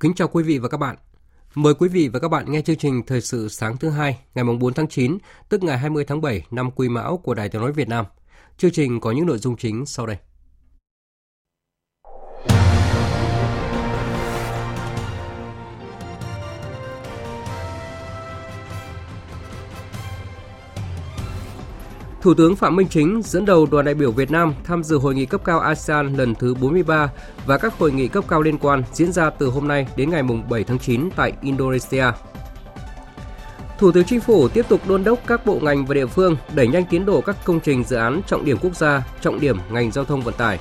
Kính chào quý vị và các bạn. Mời quý vị và các bạn nghe chương trình Thời sự sáng thứ hai ngày 4 tháng 9, tức ngày 20 tháng 7 năm Quý Mão của Đài Tiếng nói Việt Nam. Chương trình có những nội dung chính sau đây. Thủ tướng Phạm Minh Chính dẫn đầu đoàn đại biểu Việt Nam tham dự hội nghị cấp cao ASEAN lần thứ 43 và các hội nghị cấp cao liên quan diễn ra từ hôm nay đến ngày 7 tháng 9 tại Indonesia. Thủ tướng Chính phủ tiếp tục đôn đốc các bộ ngành và địa phương đẩy nhanh tiến độ các công trình dự án trọng điểm quốc gia, trọng điểm ngành giao thông vận tải.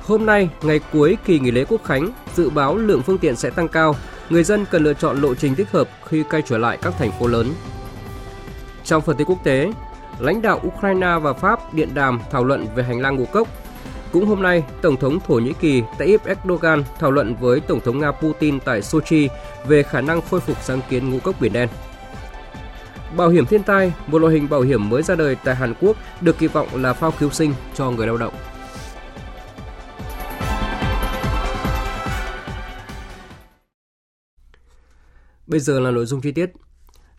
Hôm nay, ngày cuối kỳ nghỉ lễ Quốc khánh, dự báo lượng phương tiện sẽ tăng cao, người dân cần lựa chọn lộ trình thích hợp khi quay trở lại các thành phố lớn. Trong phần tin quốc tế, lãnh đạo Ukraine và Pháp điện đàm thảo luận về hành lang ngũ cốc. Cũng hôm nay, Tổng thống Thổ Nhĩ Kỳ Tayyip Erdogan thảo luận với Tổng thống Nga Putin tại Sochi về khả năng khôi phục sáng kiến ngũ cốc Biển Đen. Bảo hiểm thiên tai, một loại hình bảo hiểm mới ra đời tại Hàn Quốc được kỳ vọng là phao cứu sinh cho người lao động. Bây giờ là nội dung chi tiết.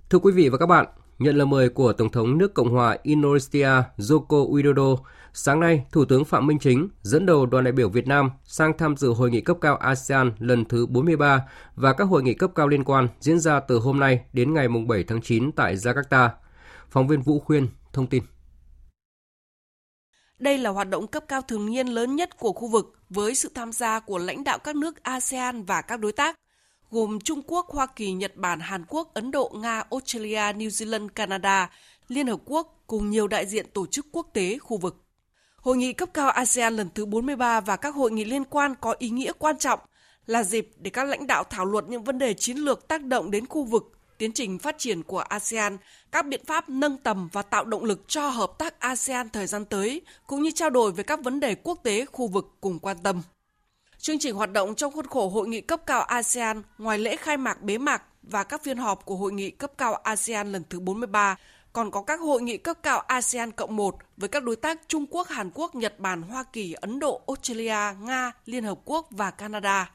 Thưa quý vị và các bạn, Nhận lời mời của Tổng thống nước Cộng hòa Indonesia Joko Widodo, sáng nay, Thủ tướng Phạm Minh Chính dẫn đầu đoàn đại biểu Việt Nam sang tham dự hội nghị cấp cao ASEAN lần thứ 43 và các hội nghị cấp cao liên quan diễn ra từ hôm nay đến ngày 7 tháng 9 tại Jakarta. Phóng viên Vũ Khuyên thông tin. Đây là hoạt động cấp cao thường niên lớn nhất của khu vực với sự tham gia của lãnh đạo các nước ASEAN và các đối tác gồm Trung Quốc, Hoa Kỳ, Nhật Bản, Hàn Quốc, Ấn Độ, Nga, Australia, New Zealand, Canada, Liên Hợp Quốc cùng nhiều đại diện tổ chức quốc tế khu vực. Hội nghị cấp cao ASEAN lần thứ 43 và các hội nghị liên quan có ý nghĩa quan trọng là dịp để các lãnh đạo thảo luận những vấn đề chiến lược tác động đến khu vực, tiến trình phát triển của ASEAN, các biện pháp nâng tầm và tạo động lực cho hợp tác ASEAN thời gian tới, cũng như trao đổi về các vấn đề quốc tế khu vực cùng quan tâm. Chương trình hoạt động trong khuôn khổ hội nghị cấp cao ASEAN ngoài lễ khai mạc bế mạc và các phiên họp của hội nghị cấp cao ASEAN lần thứ 43 còn có các hội nghị cấp cao ASEAN cộng 1 với các đối tác Trung Quốc, Hàn Quốc, Nhật Bản, Hoa Kỳ, Ấn Độ, Australia, Nga, Liên Hợp Quốc và Canada.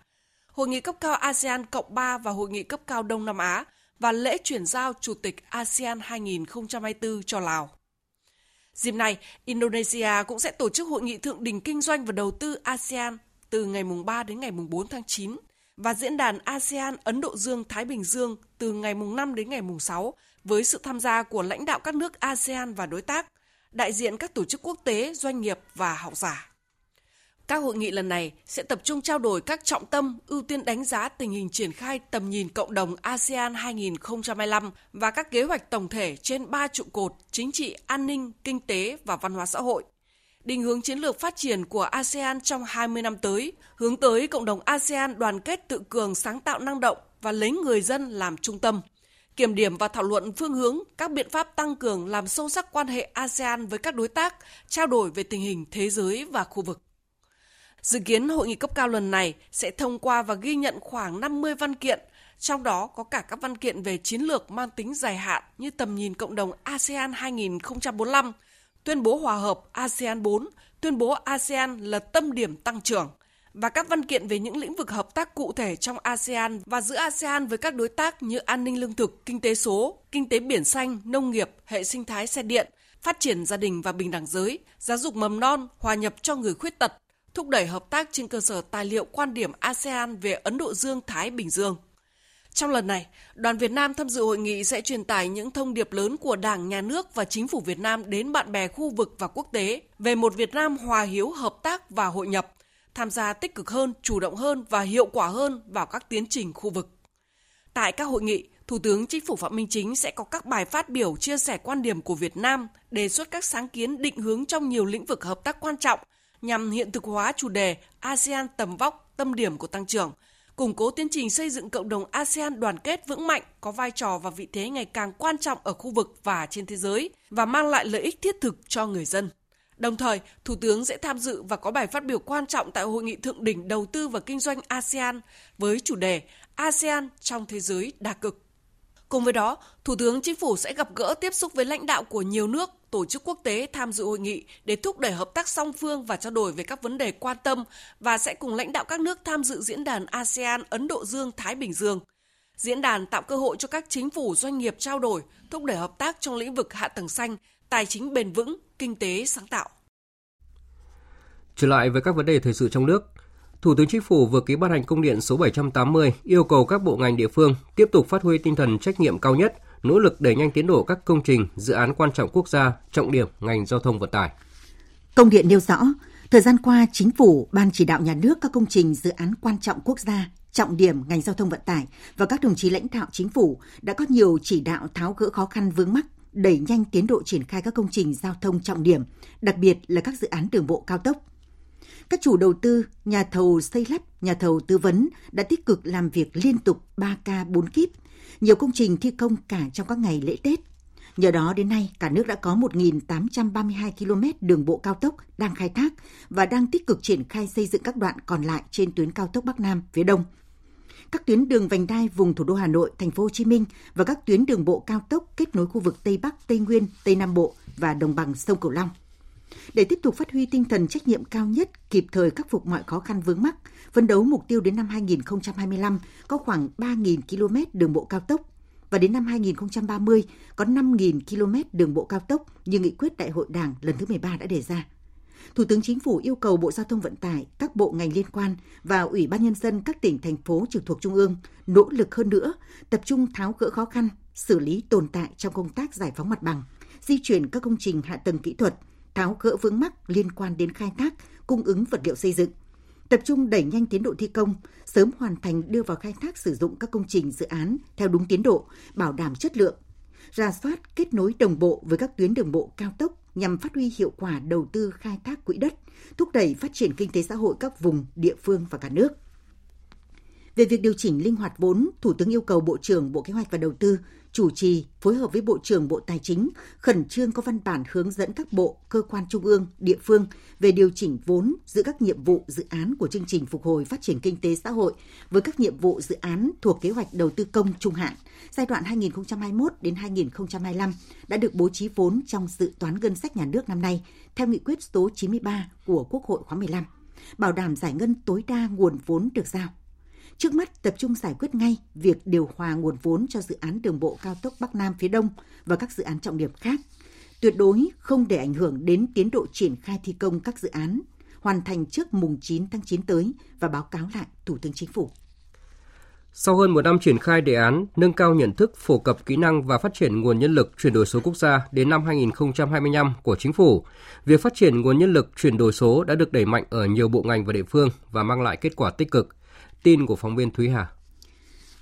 Hội nghị cấp cao ASEAN cộng 3 và hội nghị cấp cao Đông Nam Á và lễ chuyển giao Chủ tịch ASEAN 2024 cho Lào. Dịp này, Indonesia cũng sẽ tổ chức hội nghị thượng đỉnh kinh doanh và đầu tư ASEAN từ ngày mùng 3 đến ngày mùng 4 tháng 9 và diễn đàn ASEAN Ấn Độ Dương Thái Bình Dương từ ngày mùng 5 đến ngày mùng 6 với sự tham gia của lãnh đạo các nước ASEAN và đối tác, đại diện các tổ chức quốc tế, doanh nghiệp và học giả. Các hội nghị lần này sẽ tập trung trao đổi các trọng tâm, ưu tiên đánh giá tình hình triển khai tầm nhìn cộng đồng ASEAN 2025 và các kế hoạch tổng thể trên ba trụ cột chính trị, an ninh, kinh tế và văn hóa xã hội – định hướng chiến lược phát triển của ASEAN trong 20 năm tới, hướng tới cộng đồng ASEAN đoàn kết tự cường sáng tạo năng động và lấy người dân làm trung tâm. Kiểm điểm và thảo luận phương hướng, các biện pháp tăng cường làm sâu sắc quan hệ ASEAN với các đối tác, trao đổi về tình hình thế giới và khu vực. Dự kiến hội nghị cấp cao lần này sẽ thông qua và ghi nhận khoảng 50 văn kiện, trong đó có cả các văn kiện về chiến lược mang tính dài hạn như tầm nhìn cộng đồng ASEAN 2045, tuyên bố hòa hợp ASEAN 4, tuyên bố ASEAN là tâm điểm tăng trưởng và các văn kiện về những lĩnh vực hợp tác cụ thể trong ASEAN và giữa ASEAN với các đối tác như an ninh lương thực, kinh tế số, kinh tế biển xanh, nông nghiệp, hệ sinh thái xe điện, phát triển gia đình và bình đẳng giới, giáo dục mầm non, hòa nhập cho người khuyết tật, thúc đẩy hợp tác trên cơ sở tài liệu quan điểm ASEAN về Ấn Độ Dương-Thái Bình Dương. Trong lần này, đoàn Việt Nam tham dự hội nghị sẽ truyền tải những thông điệp lớn của Đảng, Nhà nước và Chính phủ Việt Nam đến bạn bè khu vực và quốc tế về một Việt Nam hòa hiếu, hợp tác và hội nhập, tham gia tích cực hơn, chủ động hơn và hiệu quả hơn vào các tiến trình khu vực. Tại các hội nghị, Thủ tướng Chính phủ Phạm Minh Chính sẽ có các bài phát biểu chia sẻ quan điểm của Việt Nam, đề xuất các sáng kiến định hướng trong nhiều lĩnh vực hợp tác quan trọng nhằm hiện thực hóa chủ đề ASEAN tầm vóc, tâm điểm của tăng trưởng – củng cố tiến trình xây dựng cộng đồng ASEAN đoàn kết vững mạnh, có vai trò và vị thế ngày càng quan trọng ở khu vực và trên thế giới và mang lại lợi ích thiết thực cho người dân. Đồng thời, Thủ tướng sẽ tham dự và có bài phát biểu quan trọng tại Hội nghị Thượng đỉnh Đầu tư và Kinh doanh ASEAN với chủ đề ASEAN trong thế giới đa cực. Cùng với đó, Thủ tướng Chính phủ sẽ gặp gỡ tiếp xúc với lãnh đạo của nhiều nước, tổ chức quốc tế tham dự hội nghị để thúc đẩy hợp tác song phương và trao đổi về các vấn đề quan tâm và sẽ cùng lãnh đạo các nước tham dự diễn đàn ASEAN Ấn Độ Dương Thái Bình Dương. Diễn đàn tạo cơ hội cho các chính phủ doanh nghiệp trao đổi, thúc đẩy hợp tác trong lĩnh vực hạ tầng xanh, tài chính bền vững, kinh tế sáng tạo. Trở lại với các vấn đề thời sự trong nước, Thủ tướng Chính phủ vừa ký ban hành công điện số 780 yêu cầu các bộ ngành địa phương tiếp tục phát huy tinh thần trách nhiệm cao nhất, nỗ lực đẩy nhanh tiến độ các công trình, dự án quan trọng quốc gia, trọng điểm ngành giao thông vận tải. Công điện nêu rõ, thời gian qua chính phủ, ban chỉ đạo nhà nước các công trình dự án quan trọng quốc gia, trọng điểm ngành giao thông vận tải và các đồng chí lãnh đạo chính phủ đã có nhiều chỉ đạo tháo gỡ khó khăn vướng mắc, đẩy nhanh tiến độ triển khai các công trình giao thông trọng điểm, đặc biệt là các dự án đường bộ cao tốc, các chủ đầu tư, nhà thầu xây lắp, nhà thầu tư vấn đã tích cực làm việc liên tục 3K 4 kíp, nhiều công trình thi công cả trong các ngày lễ Tết. Nhờ đó đến nay, cả nước đã có 1.832 km đường bộ cao tốc đang khai thác và đang tích cực triển khai xây dựng các đoạn còn lại trên tuyến cao tốc Bắc Nam phía Đông. Các tuyến đường vành đai vùng thủ đô Hà Nội, thành phố Hồ Chí Minh và các tuyến đường bộ cao tốc kết nối khu vực Tây Bắc, Tây Nguyên, Tây Nam Bộ và đồng bằng sông Cửu Long – để tiếp tục phát huy tinh thần trách nhiệm cao nhất, kịp thời khắc phục mọi khó khăn vướng mắc, phấn đấu mục tiêu đến năm 2025 có khoảng 3.000 km đường bộ cao tốc và đến năm 2030 có 5.000 km đường bộ cao tốc như nghị quyết Đại hội Đảng lần thứ 13 đã đề ra. Thủ tướng Chính phủ yêu cầu Bộ Giao thông Vận tải, các bộ ngành liên quan và Ủy ban Nhân dân các tỉnh, thành phố trực thuộc Trung ương nỗ lực hơn nữa, tập trung tháo gỡ khó khăn, xử lý tồn tại trong công tác giải phóng mặt bằng, di chuyển các công trình hạ tầng kỹ thuật, tháo gỡ vướng mắc liên quan đến khai thác, cung ứng vật liệu xây dựng, tập trung đẩy nhanh tiến độ thi công, sớm hoàn thành đưa vào khai thác sử dụng các công trình dự án theo đúng tiến độ, bảo đảm chất lượng, ra soát kết nối đồng bộ với các tuyến đường bộ cao tốc nhằm phát huy hiệu quả đầu tư khai thác quỹ đất, thúc đẩy phát triển kinh tế xã hội các vùng, địa phương và cả nước. Về việc điều chỉnh linh hoạt vốn, Thủ tướng yêu cầu Bộ trưởng Bộ Kế hoạch và Đầu tư chủ trì phối hợp với Bộ trưởng Bộ Tài chính khẩn trương có văn bản hướng dẫn các bộ, cơ quan trung ương, địa phương về điều chỉnh vốn giữa các nhiệm vụ dự án của chương trình phục hồi phát triển kinh tế xã hội với các nhiệm vụ dự án thuộc kế hoạch đầu tư công trung hạn giai đoạn 2021 đến 2025 đã được bố trí vốn trong dự toán ngân sách nhà nước năm nay theo nghị quyết số 93 của Quốc hội khóa 15, bảo đảm giải ngân tối đa nguồn vốn được giao. Trước mắt tập trung giải quyết ngay việc điều hòa nguồn vốn cho dự án đường bộ cao tốc Bắc Nam phía Đông và các dự án trọng điểm khác. Tuyệt đối không để ảnh hưởng đến tiến độ triển khai thi công các dự án, hoàn thành trước mùng 9 tháng 9 tới và báo cáo lại Thủ tướng Chính phủ. Sau hơn một năm triển khai đề án nâng cao nhận thức, phổ cập kỹ năng và phát triển nguồn nhân lực chuyển đổi số quốc gia đến năm 2025 của chính phủ, việc phát triển nguồn nhân lực chuyển đổi số đã được đẩy mạnh ở nhiều bộ ngành và địa phương và mang lại kết quả tích cực. Tin của phóng viên Thúy Hà.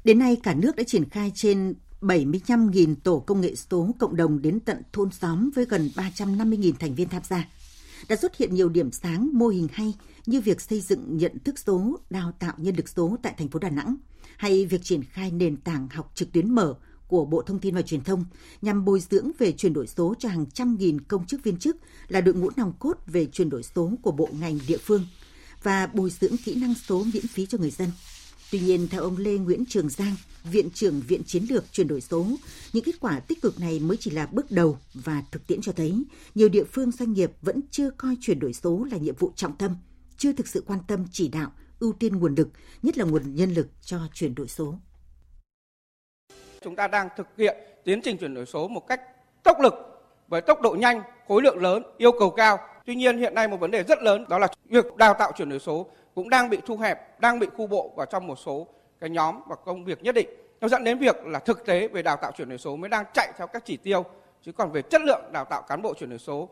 Đến nay, cả nước đã triển khai trên 75.000 tổ công nghệ số cộng đồng đến tận thôn xóm với gần 350.000 thành viên tham gia. Đã xuất hiện nhiều điểm sáng, mô hình hay như việc xây dựng nhận thức số, đào tạo nhân lực số tại thành phố Đà Nẵng, hay việc triển khai nền tảng học trực tuyến mở của Bộ Thông tin và Truyền thông nhằm bồi dưỡng về chuyển đổi số cho hàng trăm nghìn công chức viên chức là đội ngũ nòng cốt về chuyển đổi số của bộ ngành địa phương – và bồi dưỡng kỹ năng số miễn phí cho người dân. Tuy nhiên, theo ông Lê Nguyễn Trường Giang, Viện trưởng Viện Chiến lược chuyển đổi số, những kết quả tích cực này mới chỉ là bước đầu và thực tiễn cho thấy nhiều địa phương doanh nghiệp vẫn chưa coi chuyển đổi số là nhiệm vụ trọng tâm, chưa thực sự quan tâm chỉ đạo, ưu tiên nguồn lực, nhất là nguồn nhân lực cho chuyển đổi số. Chúng ta đang thực hiện tiến trình chuyển đổi số một cách tốc lực với tốc độ nhanh, khối lượng lớn, yêu cầu cao Tuy nhiên hiện nay một vấn đề rất lớn đó là việc đào tạo chuyển đổi số cũng đang bị thu hẹp, đang bị khu bộ vào trong một số cái nhóm và công việc nhất định. nó dẫn đến việc là thực tế về đào tạo chuyển đổi số mới đang chạy theo các chỉ tiêu chứ còn về chất lượng đào tạo cán bộ chuyển đổi số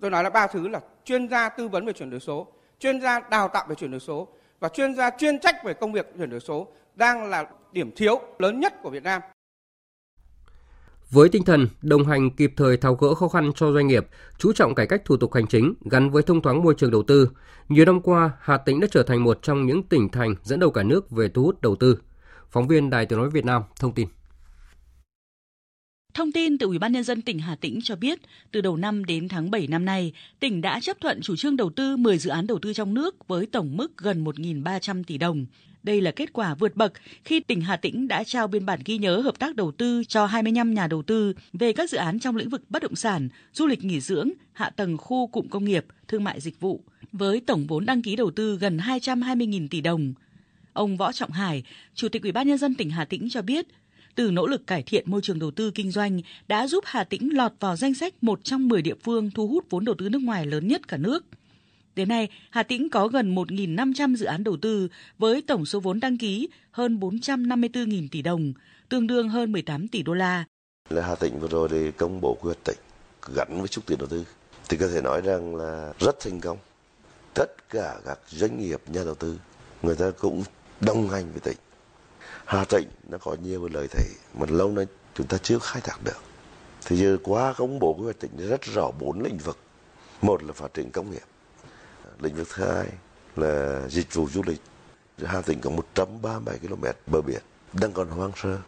tôi nói là ba thứ là chuyên gia tư vấn về chuyển đổi số chuyên gia đào tạo về chuyển đổi số và chuyên gia chuyên trách về công việc chuyển đổi số đang là điểm thiếu lớn nhất của Việt Nam. Với tinh thần đồng hành kịp thời tháo gỡ khó khăn cho doanh nghiệp, chú trọng cải cách thủ tục hành chính gắn với thông thoáng môi trường đầu tư, nhiều năm qua Hà Tĩnh đã trở thành một trong những tỉnh thành dẫn đầu cả nước về thu hút đầu tư. Phóng viên Đài Tiếng nói Việt Nam thông tin. Thông tin từ Ủy ban nhân dân tỉnh Hà Tĩnh cho biết, từ đầu năm đến tháng 7 năm nay, tỉnh đã chấp thuận chủ trương đầu tư 10 dự án đầu tư trong nước với tổng mức gần 1.300 tỷ đồng. Đây là kết quả vượt bậc khi tỉnh Hà Tĩnh đã trao biên bản ghi nhớ hợp tác đầu tư cho 25 nhà đầu tư về các dự án trong lĩnh vực bất động sản, du lịch nghỉ dưỡng, hạ tầng khu cụm công nghiệp, thương mại dịch vụ, với tổng vốn đăng ký đầu tư gần 220.000 tỷ đồng. Ông Võ Trọng Hải, Chủ tịch Ủy ban nhân dân tỉnh Hà Tĩnh cho biết, từ nỗ lực cải thiện môi trường đầu tư kinh doanh đã giúp Hà Tĩnh lọt vào danh sách một trong 10 địa phương thu hút vốn đầu tư nước ngoài lớn nhất cả nước. Đến nay, Hà Tĩnh có gần 1.500 dự án đầu tư với tổng số vốn đăng ký hơn 454.000 tỷ đồng, tương đương hơn 18 tỷ đô la. Là Hà Tĩnh vừa rồi thì công bố quy hoạch tỉnh gắn với xúc tiến đầu tư thì có thể nói rằng là rất thành công. Tất cả các doanh nghiệp nhà đầu tư người ta cũng đồng hành với tỉnh Hà Tĩnh nó có nhiều lợi thế mà lâu nay chúng ta chưa khai thác được. Thì giờ qua công bố quy hoạch tỉnh rất rõ bốn lĩnh vực. Một là phát triển công nghiệp. Lĩnh vực thứ hai là dịch vụ du lịch. Hà Tĩnh có 137 km bờ biển, đang còn hoang sơ.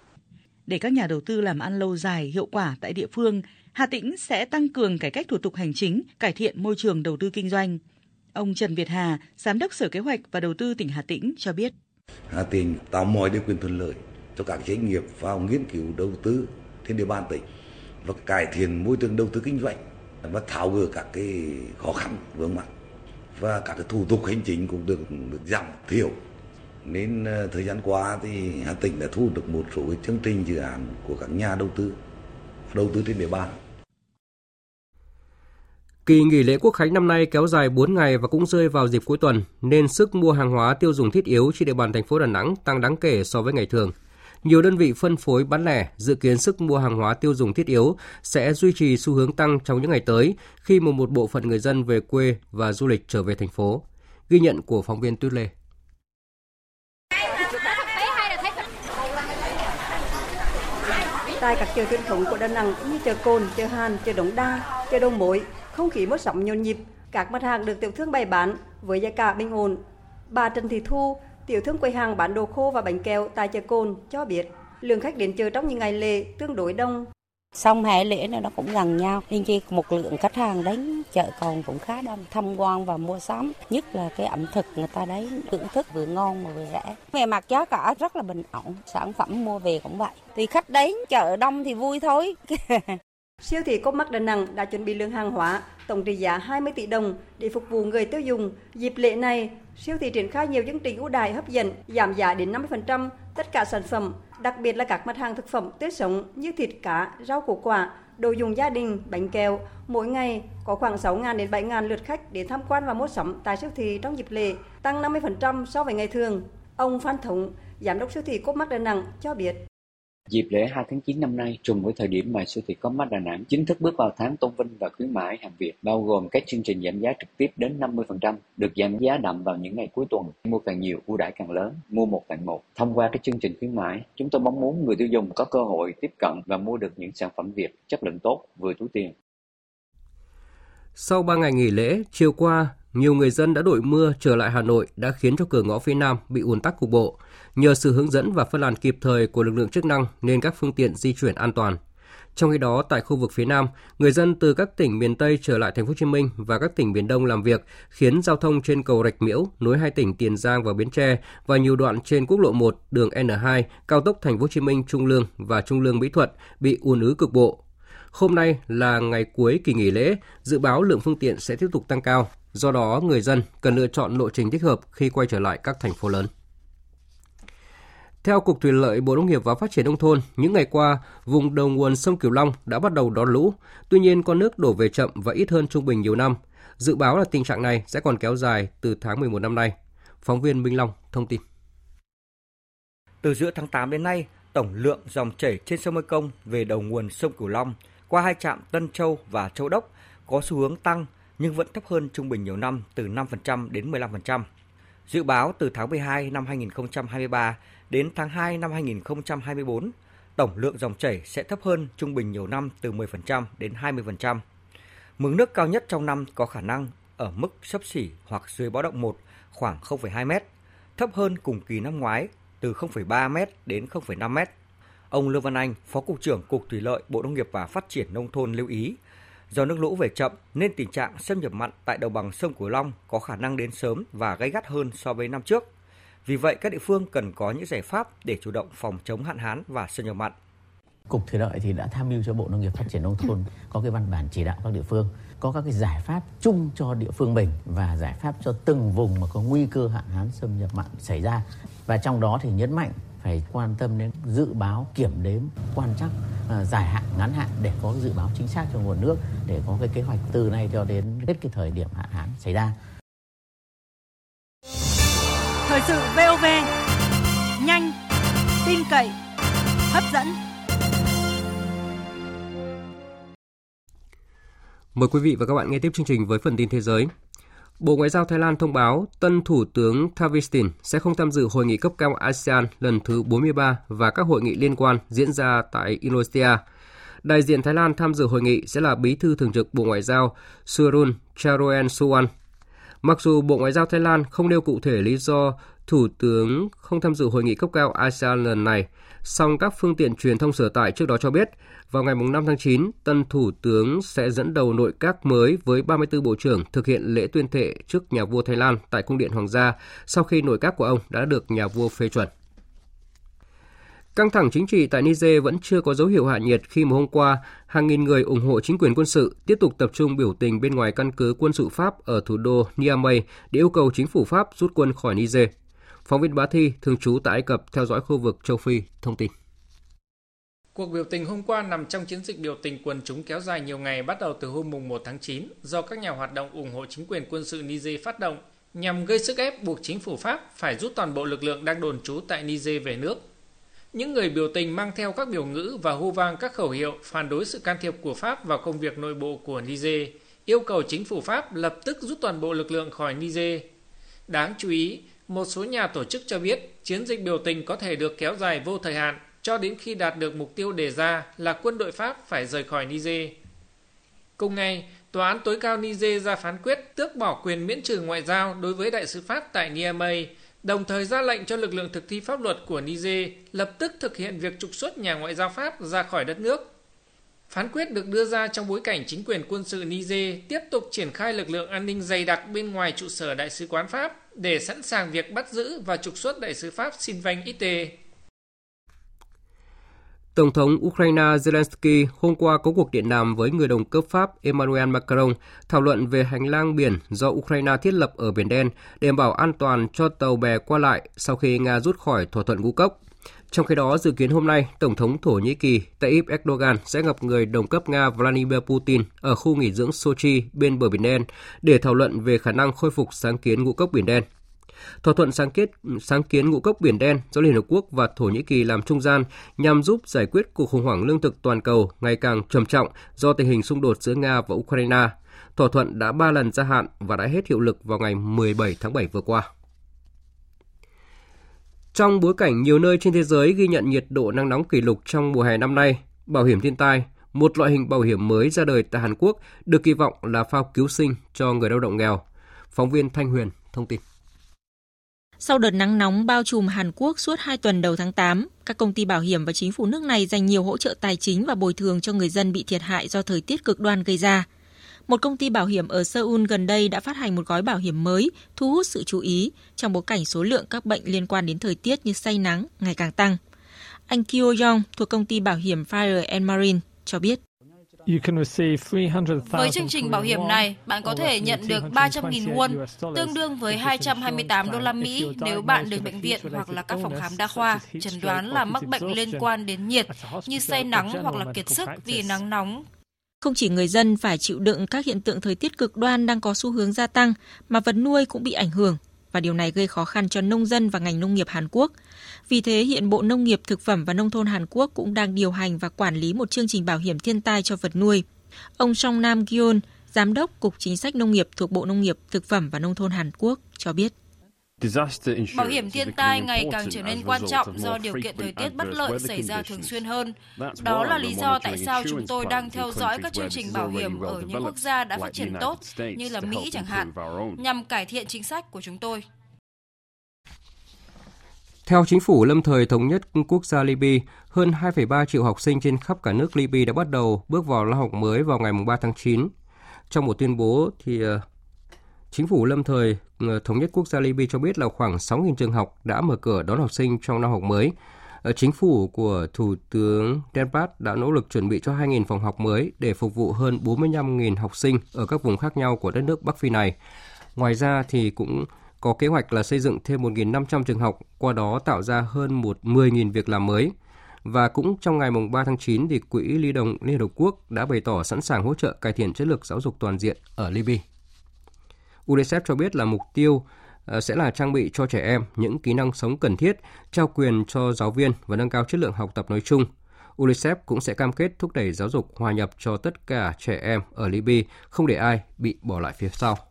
Để các nhà đầu tư làm ăn lâu dài, hiệu quả tại địa phương, Hà Tĩnh sẽ tăng cường cải cách thủ tục hành chính, cải thiện môi trường đầu tư kinh doanh. Ông Trần Việt Hà, Giám đốc Sở Kế hoạch và Đầu tư tỉnh Hà Tĩnh cho biết. Hà Tĩnh tạo mọi điều kiện thuận lợi cho các doanh nghiệp vào nghiên cứu đầu tư trên địa bàn tỉnh và cải thiện môi trường đầu tư kinh doanh và tháo gỡ các cái khó khăn vướng mắc và các cái thủ tục hành chính cũng được được giảm thiểu nên ờ, thời gian qua thì Hà Tĩnh đã thu được một số cái chương trình dự án của các nhà đầu tư đầu tư trên địa bàn Kỳ nghỉ lễ Quốc khánh năm nay kéo dài 4 ngày và cũng rơi vào dịp cuối tuần, nên sức mua hàng hóa tiêu dùng thiết yếu trên địa bàn thành phố Đà Nẵng tăng đáng kể so với ngày thường. Nhiều đơn vị phân phối bán lẻ dự kiến sức mua hàng hóa tiêu dùng thiết yếu sẽ duy trì xu hướng tăng trong những ngày tới khi một một bộ phận người dân về quê và du lịch trở về thành phố. Ghi nhận của phóng viên Tuyết Lê. Tại các chợ truyền thống của Đà Nẵng như chợ Cồn, chợ Hàn, chợ Đống Đa, chợ Đầu Mối, không khí mua sắm nhộn nhịp, các mặt hàng được tiểu thương bày bán với giá cả bình ổn. Bà Trần Thị Thu, tiểu thương quầy hàng bán đồ khô và bánh kẹo tại chợ Cồn cho biết, lượng khách đến chợ trong những ngày lễ tương đối đông. Xong hè lễ này nó cũng gần nhau, nên chi một lượng khách hàng đến chợ còn cũng khá đông, tham quan và mua sắm. Nhất là cái ẩm thực người ta đấy, thưởng thức vừa ngon mà vừa rẻ. Về mặt giá cả rất là bình ổn, sản phẩm mua về cũng vậy. Thì khách đến chợ đông thì vui thôi. Siêu thị Coopmart Đà Nẵng đã chuẩn bị lượng hàng hóa tổng trị giá 20 tỷ đồng để phục vụ người tiêu dùng. Dịp lễ này, siêu thị triển khai nhiều chương trình ưu đãi hấp dẫn, giảm giá đến 50% tất cả sản phẩm, đặc biệt là các mặt hàng thực phẩm tươi sống như thịt cá, rau củ quả, đồ dùng gia đình, bánh kẹo. Mỗi ngày có khoảng 6.000 đến 7.000 lượt khách đến tham quan và mua sắm tại siêu thị trong dịp lễ, tăng 50% so với ngày thường. Ông Phan Thống, Giám đốc siêu thị Coopmart Đà Nẵng cho biết. Dịp lễ 2 tháng 9 năm nay trùng với thời điểm mà siêu thị có Đà Nẵng chính thức bước vào tháng tôn vinh và khuyến mãi hàng Việt, bao gồm các chương trình giảm giá trực tiếp đến 50%, được giảm giá đậm vào những ngày cuối tuần, mua càng nhiều ưu đãi càng lớn, mua một tặng một. Thông qua các chương trình khuyến mãi, chúng tôi mong muốn người tiêu dùng có cơ hội tiếp cận và mua được những sản phẩm Việt chất lượng tốt, vừa túi tiền. Sau 3 ngày nghỉ lễ, chiều qua, nhiều người dân đã đội mưa trở lại Hà Nội đã khiến cho cửa ngõ phía Nam bị ùn tắc cục bộ. Nhờ sự hướng dẫn và phân làn kịp thời của lực lượng chức năng nên các phương tiện di chuyển an toàn. Trong khi đó, tại khu vực phía Nam, người dân từ các tỉnh miền Tây trở lại thành phố Hồ Chí Minh và các tỉnh miền Đông làm việc khiến giao thông trên cầu Rạch Miễu nối hai tỉnh Tiền Giang và Bến Tre và nhiều đoạn trên quốc lộ 1, đường N2, cao tốc thành phố Hồ Chí Minh Trung Lương và Trung Lương Mỹ Thuận bị ùn ứ cục bộ. Hôm nay là ngày cuối kỳ nghỉ lễ, dự báo lượng phương tiện sẽ tiếp tục tăng cao. Do đó, người dân cần lựa chọn lộ trình thích hợp khi quay trở lại các thành phố lớn. Theo Cục Thủy lợi Bộ Nông nghiệp và Phát triển Nông thôn, những ngày qua, vùng đầu nguồn sông Kiều Long đã bắt đầu đón lũ. Tuy nhiên, con nước đổ về chậm và ít hơn trung bình nhiều năm. Dự báo là tình trạng này sẽ còn kéo dài từ tháng 11 năm nay. Phóng viên Minh Long thông tin. Từ giữa tháng 8 đến nay, tổng lượng dòng chảy trên sông Mekong về đầu nguồn sông Cửu Long qua hai trạm Tân Châu và Châu Đốc có xu hướng tăng nhưng vẫn thấp hơn trung bình nhiều năm từ 5% đến 15%. Dự báo từ tháng 12 năm 2023 đến tháng 2 năm 2024, tổng lượng dòng chảy sẽ thấp hơn trung bình nhiều năm từ 10% đến 20%. Mực nước cao nhất trong năm có khả năng ở mức sấp xỉ hoặc dưới báo động 1 khoảng 0,2 m, thấp hơn cùng kỳ năm ngoái từ 0,3 m đến 0,5 m. Ông Lương Văn Anh, Phó Cục trưởng Cục Thủy lợi Bộ Nông nghiệp và Phát triển Nông thôn lưu ý, do nước lũ về chậm nên tình trạng xâm nhập mặn tại đồng bằng sông Cửu Long có khả năng đến sớm và gây gắt hơn so với năm trước. Vì vậy, các địa phương cần có những giải pháp để chủ động phòng chống hạn hán và xâm nhập mặn. Cục Thủy lợi thì đã tham mưu cho Bộ Nông nghiệp Phát triển Nông thôn có cái văn bản chỉ đạo các địa phương có các cái giải pháp chung cho địa phương mình và giải pháp cho từng vùng mà có nguy cơ hạn hán xâm nhập mặn xảy ra. Và trong đó thì nhấn mạnh phải quan tâm đến dự báo, kiểm đếm, quan trắc uh, dài hạn, ngắn hạn để có dự báo chính xác cho nguồn nước để có cái kế hoạch từ nay cho đến hết cái thời điểm hạn hán xảy ra. Thời sự VOV nhanh, tin cậy, hấp dẫn. Mời quý vị và các bạn nghe tiếp chương trình với phần tin thế giới. Bộ Ngoại giao Thái Lan thông báo tân Thủ tướng Thavistin sẽ không tham dự hội nghị cấp cao ASEAN lần thứ 43 và các hội nghị liên quan diễn ra tại Indonesia. Đại diện Thái Lan tham dự hội nghị sẽ là Bí thư Thường trực Bộ Ngoại giao Surun Charoen Suwan. Mặc dù Bộ Ngoại giao Thái Lan không nêu cụ thể lý do Thủ tướng không tham dự hội nghị cấp cao ASEAN lần này, song các phương tiện truyền thông sở tại trước đó cho biết, vào ngày 5 tháng 9, tân Thủ tướng sẽ dẫn đầu nội các mới với 34 bộ trưởng thực hiện lễ tuyên thệ trước nhà vua Thái Lan tại Cung điện Hoàng gia sau khi nội các của ông đã được nhà vua phê chuẩn. Căng thẳng chính trị tại Niger vẫn chưa có dấu hiệu hạ nhiệt khi mà hôm qua, hàng nghìn người ủng hộ chính quyền quân sự tiếp tục tập trung biểu tình bên ngoài căn cứ quân sự Pháp ở thủ đô Niamey để yêu cầu chính phủ Pháp rút quân khỏi Niger. Phóng viên Bá Thi, thường trú tại Ai Cập theo dõi khu vực châu Phi, thông tin. Cuộc biểu tình hôm qua nằm trong chiến dịch biểu tình quần chúng kéo dài nhiều ngày bắt đầu từ hôm mùng 1 tháng 9 do các nhà hoạt động ủng hộ chính quyền quân sự Niger phát động nhằm gây sức ép buộc chính phủ Pháp phải rút toàn bộ lực lượng đang đồn trú tại Niger về nước. Những người biểu tình mang theo các biểu ngữ và hô vang các khẩu hiệu phản đối sự can thiệp của Pháp vào công việc nội bộ của Niger, yêu cầu chính phủ Pháp lập tức rút toàn bộ lực lượng khỏi Niger. Đáng chú ý, một số nhà tổ chức cho biết chiến dịch biểu tình có thể được kéo dài vô thời hạn cho đến khi đạt được mục tiêu đề ra là quân đội Pháp phải rời khỏi Niger. Cùng ngày, Tòa án tối cao Niger ra phán quyết tước bỏ quyền miễn trừ ngoại giao đối với đại sứ Pháp tại Niamey, đồng thời ra lệnh cho lực lượng thực thi pháp luật của Niger lập tức thực hiện việc trục xuất nhà ngoại giao Pháp ra khỏi đất nước. Phán quyết được đưa ra trong bối cảnh chính quyền quân sự Niger tiếp tục triển khai lực lượng an ninh dày đặc bên ngoài trụ sở đại sứ quán Pháp để sẵn sàng việc bắt giữ và trục xuất đại sứ Pháp Sylvain Ité. Tổng thống Ukraine Zelensky hôm qua có cuộc điện đàm với người đồng cấp Pháp Emmanuel Macron thảo luận về hành lang biển do Ukraine thiết lập ở Biển Đen để đảm bảo an toàn cho tàu bè qua lại sau khi Nga rút khỏi thỏa thuận ngũ cốc. Trong khi đó, dự kiến hôm nay, Tổng thống Thổ Nhĩ Kỳ Tayyip Erdogan sẽ gặp người đồng cấp Nga Vladimir Putin ở khu nghỉ dưỡng Sochi bên bờ Biển Đen để thảo luận về khả năng khôi phục sáng kiến ngũ cốc Biển Đen. Thỏa thuận sáng kết sáng kiến ngũ cốc Biển Đen do Liên Hợp Quốc và Thổ Nhĩ Kỳ làm trung gian nhằm giúp giải quyết cuộc khủng hoảng lương thực toàn cầu ngày càng trầm trọng do tình hình xung đột giữa Nga và Ukraine. Thỏa thuận đã ba lần gia hạn và đã hết hiệu lực vào ngày 17 tháng 7 vừa qua. Trong bối cảnh nhiều nơi trên thế giới ghi nhận nhiệt độ nắng nóng kỷ lục trong mùa hè năm nay, bảo hiểm thiên tai, một loại hình bảo hiểm mới ra đời tại Hàn Quốc được kỳ vọng là phao cứu sinh cho người lao động nghèo. Phóng viên Thanh Huyền thông tin. Sau đợt nắng nóng bao trùm Hàn Quốc suốt 2 tuần đầu tháng 8, các công ty bảo hiểm và chính phủ nước này dành nhiều hỗ trợ tài chính và bồi thường cho người dân bị thiệt hại do thời tiết cực đoan gây ra. Một công ty bảo hiểm ở Seoul gần đây đã phát hành một gói bảo hiểm mới thu hút sự chú ý trong bối cảnh số lượng các bệnh liên quan đến thời tiết như say nắng ngày càng tăng. Anh Kyo Yong thuộc công ty bảo hiểm Fire and Marine cho biết. Với chương trình bảo hiểm này, bạn có thể nhận được 300.000 won, tương đương với 228 đô la Mỹ nếu bạn đến bệnh viện hoặc là các phòng khám đa khoa, chẩn đoán là mắc bệnh liên quan đến nhiệt như say nắng hoặc là kiệt sức vì nắng nóng. Không chỉ người dân phải chịu đựng các hiện tượng thời tiết cực đoan đang có xu hướng gia tăng, mà vật nuôi cũng bị ảnh hưởng. và điều này gây khó khăn cho nông dân và ngành nông nghiệp Hàn Quốc. Vì thế, hiện Bộ Nông nghiệp, Thực phẩm và Nông thôn Hàn Quốc cũng đang điều hành và quản lý một chương trình bảo hiểm thiên tai cho vật nuôi. Ông Song Nam Gyeon, Giám đốc Cục Chính sách Nông nghiệp thuộc Bộ Nông nghiệp, Thực phẩm và Nông thôn Hàn Quốc cho biết. Bảo hiểm thiên tai ngày càng trở nên quan trọng do điều kiện thời tiết bất lợi xảy ra thường xuyên hơn. Đó là lý do tại sao chúng tôi đang theo dõi các chương trình bảo hiểm ở những quốc gia đã phát triển tốt như là Mỹ chẳng hạn, nhằm cải thiện chính sách của chúng tôi. Theo chính phủ lâm thời thống nhất quốc gia Libya, hơn 2,3 triệu học sinh trên khắp cả nước Libya đã bắt đầu bước vào năm học mới vào ngày 3 tháng 9. Trong một tuyên bố thì ờ, Chính phủ lâm thời ờ, thống nhất quốc gia Libya cho biết là khoảng 6.000 trường học đã mở cửa đón học sinh trong năm học mới. Ờ, chính phủ của Thủ tướng Denpat đã nỗ lực chuẩn bị cho 2.000 phòng học mới để phục vụ hơn 45.000 học sinh ở các vùng khác nhau của đất nước Bắc Phi này. Ngoài ra thì cũng có kế hoạch là xây dựng thêm 1.500 trường học, qua đó tạo ra hơn một 10.000 việc làm mới. Và cũng trong ngày 3 tháng 9 thì Quỹ Ly đồng Liên Hợp Quốc đã bày tỏ sẵn sàng hỗ trợ cải thiện chất lượng giáo dục toàn diện ở Libya. UNICEF cho biết là mục tiêu ờ, sẽ là trang bị cho trẻ em những kỹ năng sống cần thiết, trao quyền cho giáo viên và nâng cao chất lượng học tập nói chung. UNICEF cũng sẽ cam kết thúc đẩy giáo dục hòa nhập cho tất cả trẻ em ở Libya, không để ai bị bỏ lại phía sau.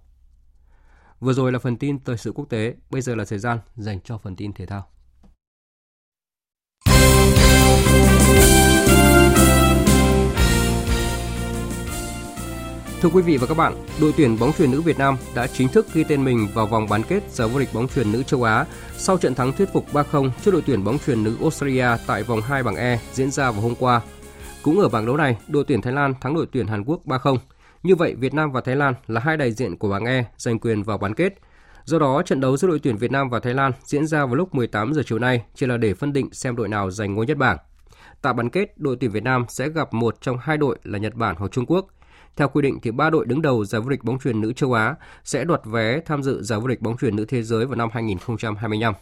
Vừa rồi là phần tin thời sự quốc tế, bây giờ là thời gian dành cho phần tin thể thao. Thưa quý vị và các bạn, đội tuyển bóng chuyền nữ Việt Nam đã chính thức ghi tên mình vào vòng bán kết giải vô địch bóng chuyền nữ châu Á sau trận thắng thuyết phục 3-0 trước đội tuyển bóng chuyền nữ Australia tại vòng 2 bảng E diễn ra vào hôm qua. Cũng ở bảng đấu này, đội tuyển Thái Lan thắng đội tuyển Hàn Quốc 3-0. Như vậy, Việt Nam và Thái Lan là hai đại diện của bảng E giành quyền vào bán kết. Do đó, trận đấu giữa đội tuyển Việt Nam và Thái Lan diễn ra vào lúc 18 giờ chiều nay chỉ là để phân định xem đội nào giành ngôi nhất bảng. Tại bán kết, đội tuyển Việt Nam sẽ gặp một trong hai đội là Nhật Bản hoặc Trung Quốc – theo quy định thì ba đội đứng đầu giải vô địch bóng chuyền nữ châu Á sẽ đoạt vé tham dự giải vô địch bóng chuyền nữ thế giới vào năm 2025.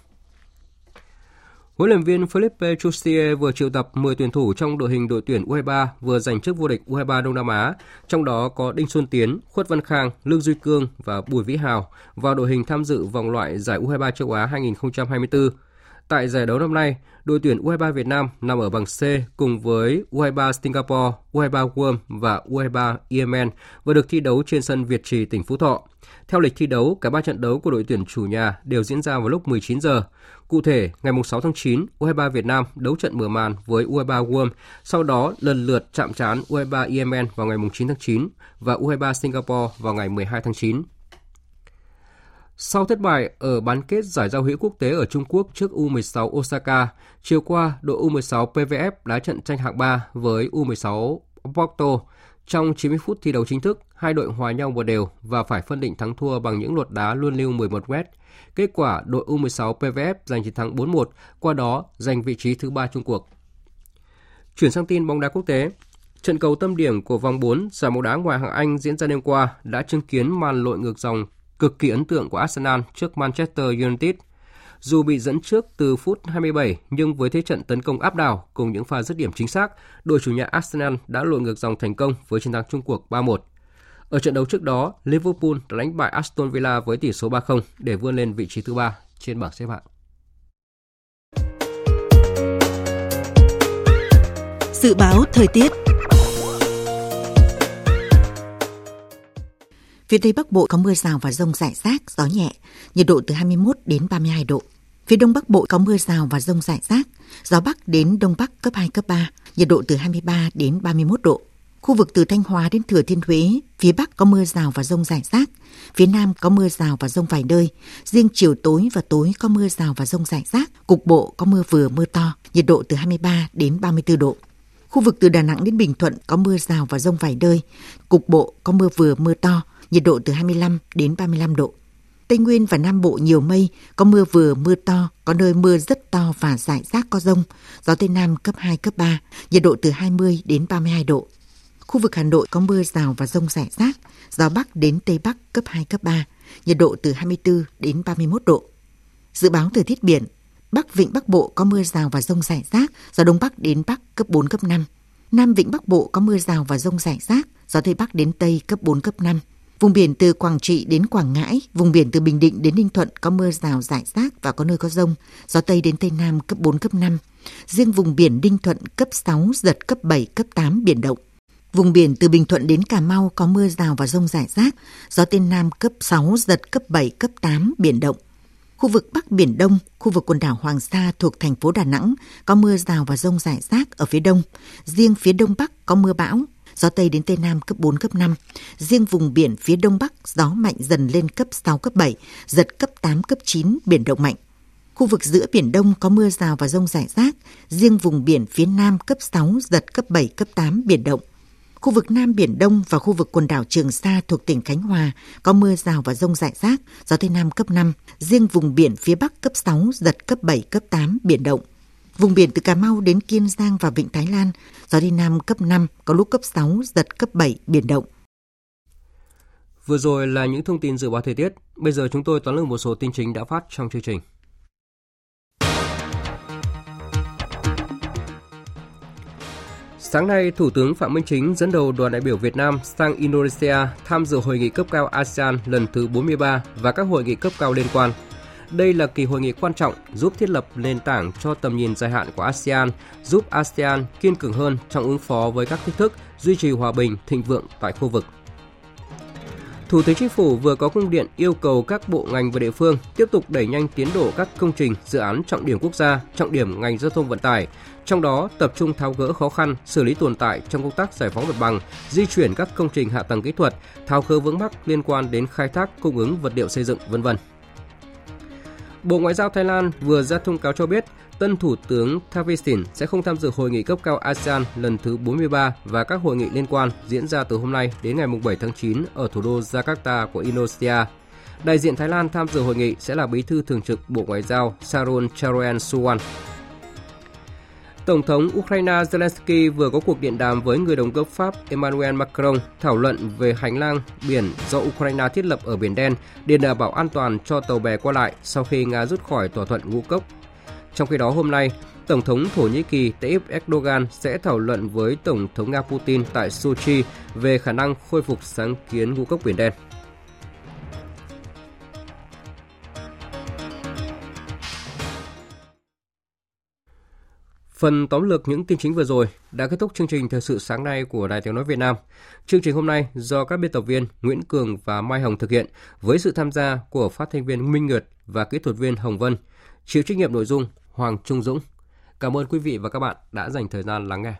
Huấn luyện viên Philippe Chustier vừa triệu tập 10 tuyển thủ trong đội hình đội tuyển U23 vừa giành chức vô địch U23 Đông Nam Á, trong đó có Đinh Xuân Tiến, Khuất Văn Khang, Lương Duy Cương và Bùi Vĩ Hào vào đội hình tham dự vòng loại giải U23 châu Á 2024 Tại giải đấu năm nay, đội tuyển U23 Việt Nam nằm ở bảng C cùng với U23 Singapore, U23 Guam và U23 Yemen và được thi đấu trên sân Việt Trì, tỉnh Phú Thọ. Theo lịch thi đấu, cả ba trận đấu của đội tuyển chủ nhà đều diễn ra vào lúc 19 giờ. Cụ thể, ngày 6 tháng 9, U23 Việt Nam đấu trận mở màn với U23 Guam, sau đó lần lượt chạm trán U23 Yemen vào ngày 9 tháng 9 và U23 Singapore vào ngày 12 tháng 9. Sau thất bại ở bán kết giải giao hữu quốc tế ở Trung Quốc trước U16 Osaka, chiều qua đội U16 PVF đá trận tranh hạng 3 với U16 Porto. Trong 90 phút thi đấu chính thức, hai đội hòa nhau một đều và phải phân định thắng thua bằng những luật đá luân lưu 11 m. Kết quả, đội U16 PVF giành chiến thắng 4-1, qua đó giành vị trí thứ ba chung cuộc. Chuyển sang tin bóng đá quốc tế, trận cầu tâm điểm của vòng 4 giải bóng đá ngoại hạng Anh diễn ra đêm qua đã chứng kiến màn lội ngược dòng cực kỳ ấn tượng của Arsenal trước Manchester United. Dù bị dẫn trước từ phút 27 nhưng với thế trận tấn công áp đảo cùng những pha dứt điểm chính xác, đội chủ nhà Arsenal đã lội ngược dòng thành công với chiến thắng chung cuộc 3-1. Ở trận đấu trước đó, Liverpool đã đánh bại Aston Villa với tỷ số 3-0 để vươn lên vị trí thứ ba trên bảng xếp hạng. Dự báo thời tiết Phía Tây Bắc Bộ có mưa rào và rông rải rác, gió nhẹ, nhiệt độ từ 21 đến 32 độ. Phía Đông Bắc Bộ có mưa rào và rông rải rác, gió Bắc đến Đông Bắc cấp 2, cấp 3, nhiệt độ từ 23 đến 31 độ. Khu vực từ Thanh Hóa đến Thừa Thiên Huế, phía Bắc có mưa rào và rông rải rác, phía Nam có mưa rào và rông vài nơi. Riêng chiều tối và tối có mưa rào và rông rải rác, cục bộ có mưa vừa mưa to, nhiệt độ từ 23 đến 34 độ. Khu vực từ Đà Nẵng đến Bình Thuận có mưa rào và rông vài nơi, cục bộ có mưa vừa mưa to, nhiệt độ từ 25 đến 35 độ. Tây Nguyên và Nam Bộ nhiều mây, có mưa vừa mưa to, có nơi mưa rất to và rải rác có rông, gió Tây Nam cấp 2, cấp 3, nhiệt độ từ 20 đến 32 độ. Khu vực Hà Nội có mưa rào và rông rải rác, gió Bắc đến Tây Bắc cấp 2, cấp 3, nhiệt độ từ 24 đến 31 độ. Dự báo thời tiết biển, Bắc Vịnh Bắc Bộ có mưa rào và rông rải rác, gió Đông Bắc đến Bắc cấp 4, cấp 5. Nam Vịnh Bắc Bộ có mưa rào và rông rải rác, gió Tây Bắc đến Tây cấp 4, cấp 5 Vùng biển từ Quảng Trị đến Quảng Ngãi, vùng biển từ Bình Định đến Ninh Thuận có mưa rào rải rác và có nơi có rông, gió Tây đến Tây Nam cấp 4, cấp 5. Riêng vùng biển Ninh Thuận cấp 6, giật cấp 7, cấp 8 biển động. Vùng biển từ Bình Thuận đến Cà Mau có mưa rào và rông rải rác, gió Tây Nam cấp 6, giật cấp 7, cấp 8 biển động. Khu vực Bắc Biển Đông, khu vực quần đảo Hoàng Sa thuộc thành phố Đà Nẵng có mưa rào và rông rải rác ở phía đông. Riêng phía đông bắc có mưa bão, gió Tây đến Tây Nam cấp 4, cấp 5. Riêng vùng biển phía Đông Bắc gió mạnh dần lên cấp 6, cấp 7, giật cấp 8, cấp 9, biển động mạnh. Khu vực giữa Biển Đông có mưa rào và rông rải rác, riêng vùng biển phía Nam cấp 6, giật cấp 7, cấp 8, biển động. Khu vực Nam Biển Đông và khu vực quần đảo Trường Sa thuộc tỉnh Khánh Hòa có mưa rào và rông rải rác, gió Tây Nam cấp 5, riêng vùng biển phía Bắc cấp 6, giật cấp 7, cấp 8, biển động. Vùng biển từ Cà Mau đến Kiên Giang và Vịnh Thái Lan, gió đi Nam cấp 5, có lúc cấp 6, giật cấp 7, biển động. Vừa rồi là những thông tin dự báo thời tiết. Bây giờ chúng tôi toán lược một số tin chính đã phát trong chương trình. Sáng nay, Thủ tướng Phạm Minh Chính dẫn đầu đoàn đại biểu Việt Nam sang Indonesia tham dự hội nghị cấp cao ASEAN lần thứ 43 và các hội nghị cấp cao liên quan – đây là kỳ hội nghị quan trọng giúp thiết lập nền tảng cho tầm nhìn dài hạn của ASEAN, giúp ASEAN kiên cường hơn trong ứng phó với các thách thức, duy trì hòa bình, thịnh vượng tại khu vực. Thủ tướng Chính phủ vừa có công điện yêu cầu các bộ ngành và địa phương tiếp tục đẩy nhanh tiến độ các công trình, dự án trọng điểm quốc gia, trọng điểm ngành giao thông vận tải, trong đó tập trung tháo gỡ khó khăn, xử lý tồn tại trong công tác giải phóng mặt bằng, di chuyển các công trình hạ tầng kỹ thuật, tháo gỡ vướng mắc liên quan đến khai thác, cung ứng vật liệu xây dựng, vân vân. Bộ Ngoại giao Thái Lan vừa ra thông cáo cho biết tân Thủ tướng Thavisin sẽ không tham dự hội nghị cấp cao ASEAN lần thứ 43 và các hội nghị liên quan diễn ra từ hôm nay đến ngày 7 tháng 9 ở thủ đô Jakarta của Indonesia. Đại diện Thái Lan tham dự hội nghị sẽ là Bí thư Thường trực Bộ Ngoại giao Sarun Charoen Suwan. Tổng thống Ukraine Zelensky vừa có cuộc điện đàm với người đồng cấp Pháp Emmanuel Macron thảo luận về hành lang biển do Ukraine thiết lập ở Biển Đen để đảm bảo an toàn cho tàu bè qua lại sau khi Nga rút khỏi thỏa thuận ngũ cốc. Trong khi đó hôm nay, Tổng thống Thổ Nhĩ Kỳ Tayyip Erdogan sẽ thảo luận với Tổng thống Nga Putin tại Sochi về khả năng khôi phục sáng kiến ngũ cốc Biển Đen. Phần tóm lược những tin chính vừa rồi đã kết thúc chương trình thời sự sáng nay của Đài Tiếng Nói Việt Nam. Chương trình hôm nay do các biên tập viên Nguyễn Cường và Mai Hồng thực hiện với sự tham gia của phát thanh viên Minh Nguyệt và kỹ thuật viên Hồng Vân. Chịu trách nhiệm nội dung Hoàng Trung Dũng. Cảm ơn quý vị và các bạn đã dành thời gian lắng nghe.